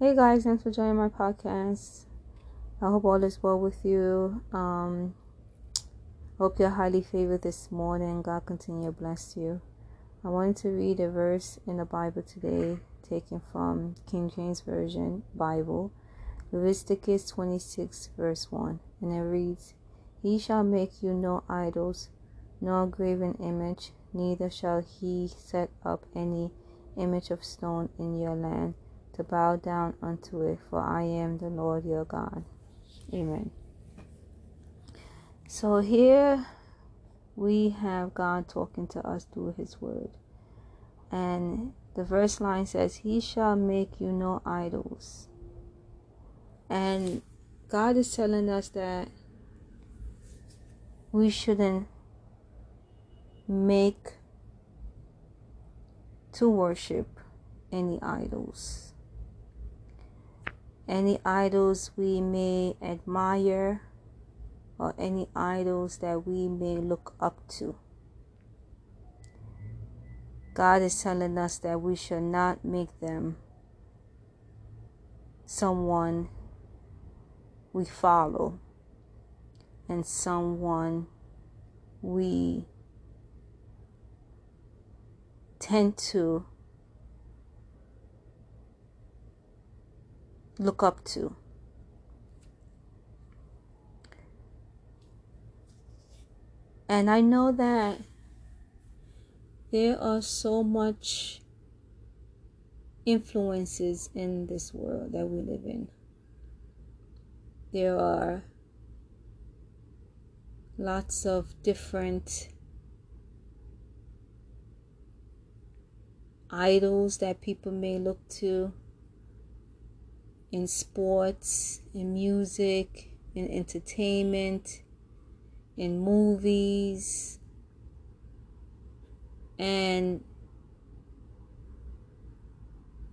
Hey guys, thanks for joining my podcast. I hope all is well with you. Um, hope you're highly favored this morning. God continue to bless you. I wanted to read a verse in the Bible today, taken from King James Version Bible, Leviticus 26, verse 1, and it reads, He shall make you no idols, nor graven image, neither shall he set up any image of stone in your land to bow down unto it, for I am the Lord your God. Amen. So here we have God talking to us through his word. And the verse line says, He shall make you no idols. And God is telling us that we shouldn't make to worship any idols any idols we may admire or any idols that we may look up to. God is telling us that we should not make them someone we follow and someone we tend to look up to. And I know that there are so much influences in this world that we live in. There are lots of different idols that people may look to in sports, in music, in entertainment, in movies. And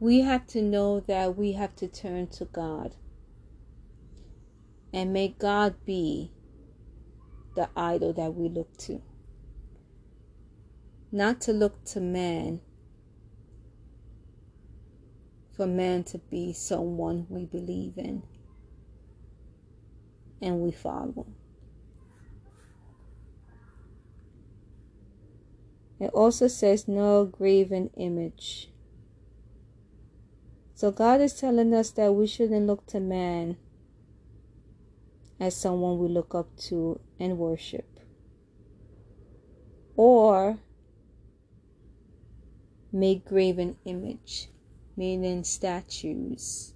we have to know that we have to turn to God and make God be the idol that we look to. Not to look to man, for man to be someone we believe in and we follow. It also says no graven image. So God is telling us that we shouldn't look to man as someone we look up to and worship. Or make graven image meaning statues,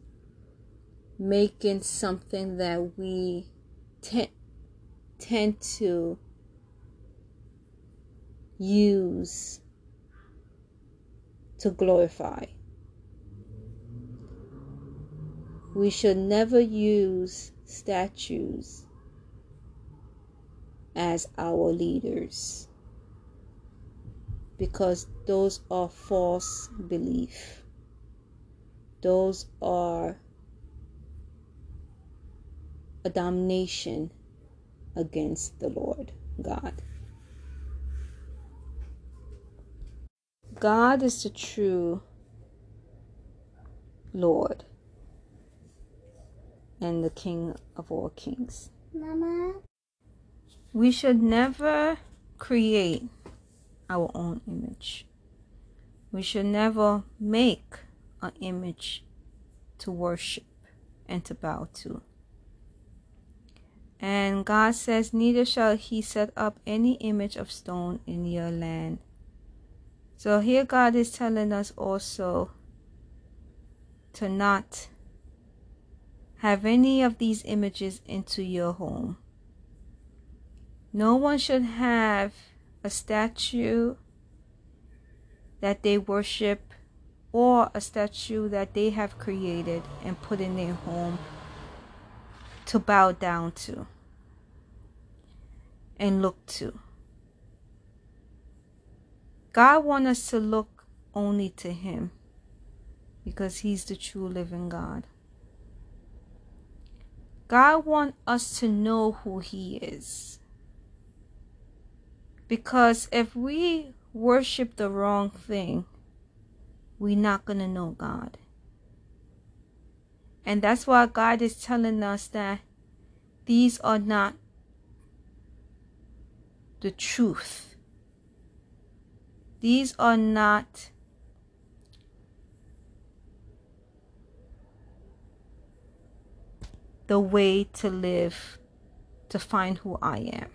making something that we te- tend to use to glorify. We should never use statues as our leaders because those are false belief those are a damnation against the Lord God. God is the true Lord and the King of all kings. Mama. We should never create our own image. We should never make an image to worship and to bow to. And God says, Neither shall he set up any image of stone in your land. So here God is telling us also to not have any of these images into your home. No one should have a statue that they worship or a statue that they have created and put in their home to bow down to and look to. God wants us to look only to Him because He's the true living God. God wants us to know who He is. Because if we worship the wrong thing, we're not going to know God. And that's why God is telling us that these are not the truth. These are not the way to live to find who I am.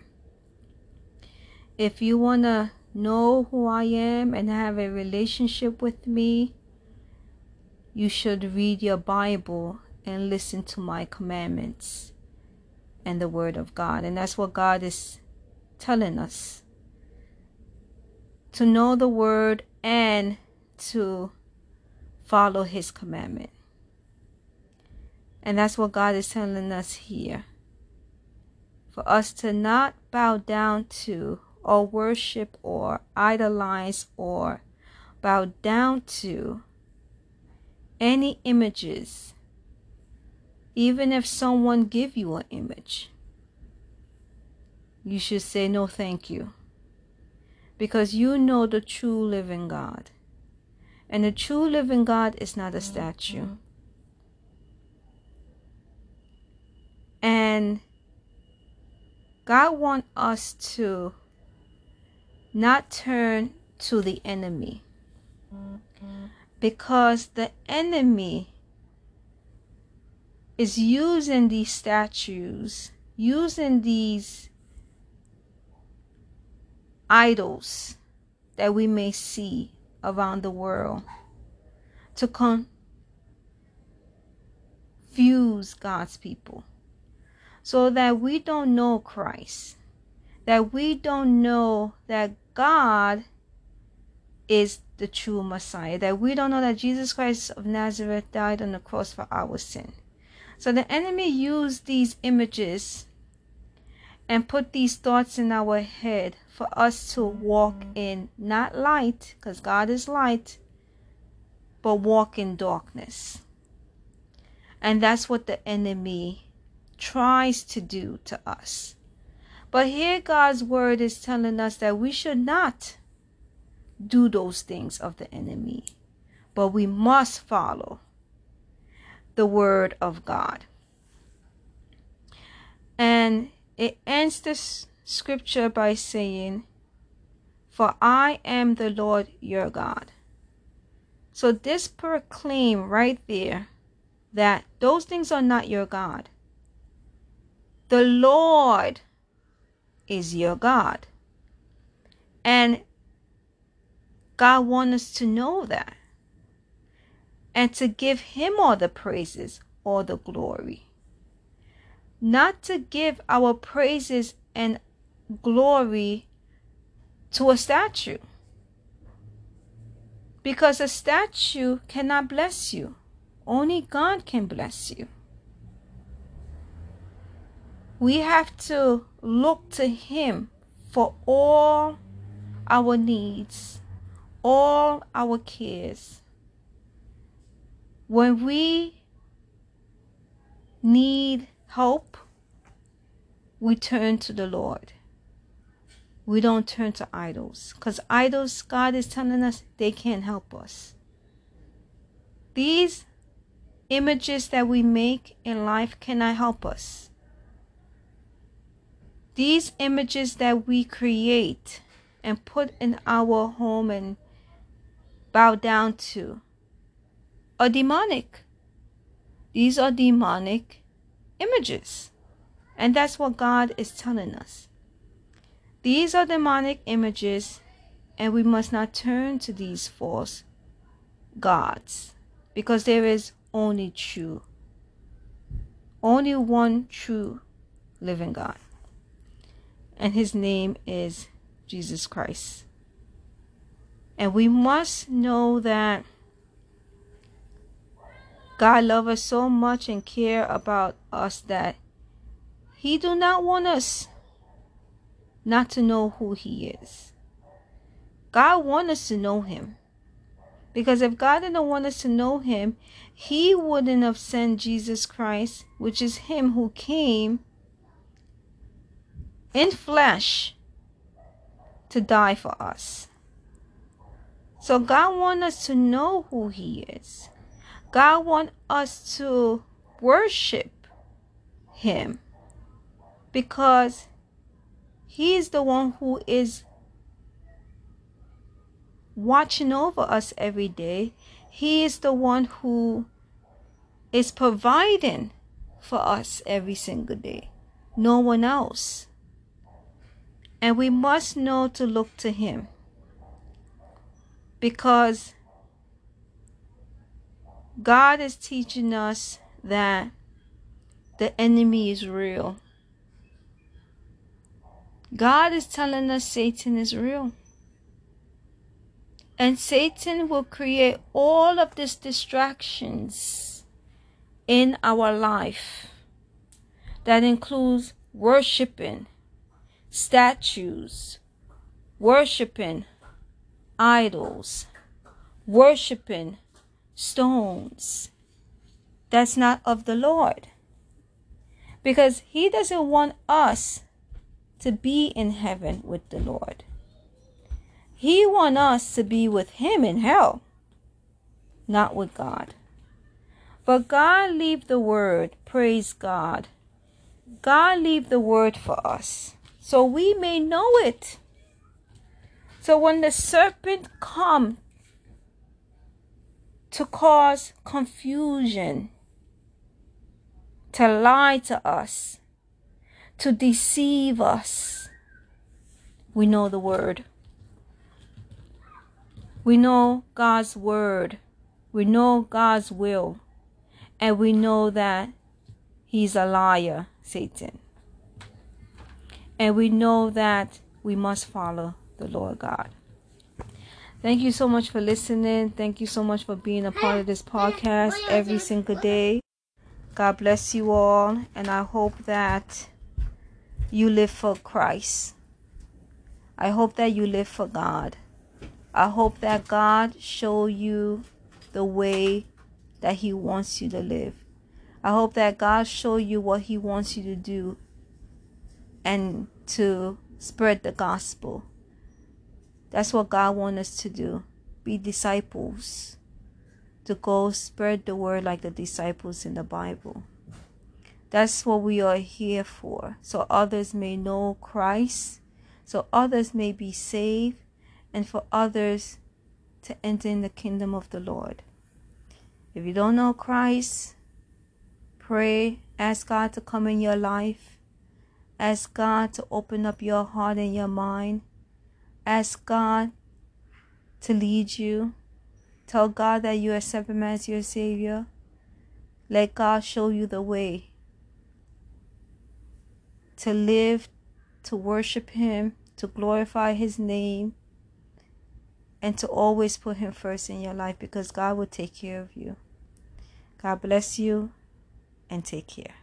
If you want to know who I am and have a relationship with me, you should read your Bible and listen to my commandments and the Word of God. And that's what God is telling us to know the Word and to follow His commandment. And that's what God is telling us here. For us to not bow down to or worship or idolize or bow down to any images even if someone give you an image you should say no thank you. Because you know the true living god. And the true living god is not a statue. And god want us to not turn to the enemy. Because the enemy is using these statues, using these idols that we may see around the world to confuse God's people so that we don't know Christ, that we don't know that God is the true Messiah, that we don't know that Jesus Christ of Nazareth died on the cross for our sin. So the enemy used these images and put these thoughts in our head for us to walk in not light, because God is light, but walk in darkness. And that's what the enemy tries to do to us. But here God's word is telling us that we should not do those things of the enemy, but we must follow the word of God. And it ends this scripture by saying, For I am the Lord your God. So this proclaim right there that those things are not your God. The Lord is your God. And God wants us to know that and to give Him all the praises, all the glory. Not to give our praises and glory to a statue. Because a statue cannot bless you, only God can bless you. We have to look to Him for all our needs, all our cares. When we need help, we turn to the Lord. We don't turn to idols because idols, God is telling us they can't help us. These images that we make in life cannot help us. These images that we create and put in our home and bow down to are demonic. These are demonic images. And that's what God is telling us. These are demonic images, and we must not turn to these false gods because there is only true, only one true living God and his name is Jesus Christ. And we must know that God loves us so much and care about us that he do not want us not to know who he is. God wants us to know him. Because if God didn't want us to know him, he wouldn't have sent Jesus Christ, which is him who came in flesh to die for us. So God wants us to know who He is. God wants us to worship Him because He is the one who is watching over us every day. He is the one who is providing for us every single day. No one else. And we must know to look to Him because God is teaching us that the enemy is real. God is telling us Satan is real. And Satan will create all of these distractions in our life that includes worshiping statues, worshiping idols, worshiping stones. That's not of the Lord. Because He doesn't want us to be in heaven with the Lord. He wants us to be with Him in hell, not with God. But God leave the word, praise God. God leave the word for us, so we may know it. So when the serpent come to cause confusion, to lie to us, to deceive us. We know the word. We know God's word. We know God's will. And we know that he's a liar, Satan. And we know that we must follow the Lord God. Thank you so much for listening. Thank you so much for being a part of this podcast every single day. God bless you all, and I hope that you live for Christ. I hope that you live for God. I hope that God show you the way that he wants you to live. I hope that God show you what he wants you to do and to spread the gospel. That's what God wants us to do. Be disciples. To go spread the word like the disciples in the Bible. That's what we are here for. So others may know Christ. So others may be saved. And for others to enter in the kingdom of the Lord. If you don't know Christ, pray. Ask God to come in your life. Ask God to open up your heart and your mind Ask God to lead you. Tell God that you accept Him as your Savior. Let God show you the way to live, to worship Him, to glorify His name, and to always put Him first in your life because God will take care of you. God bless you and take care.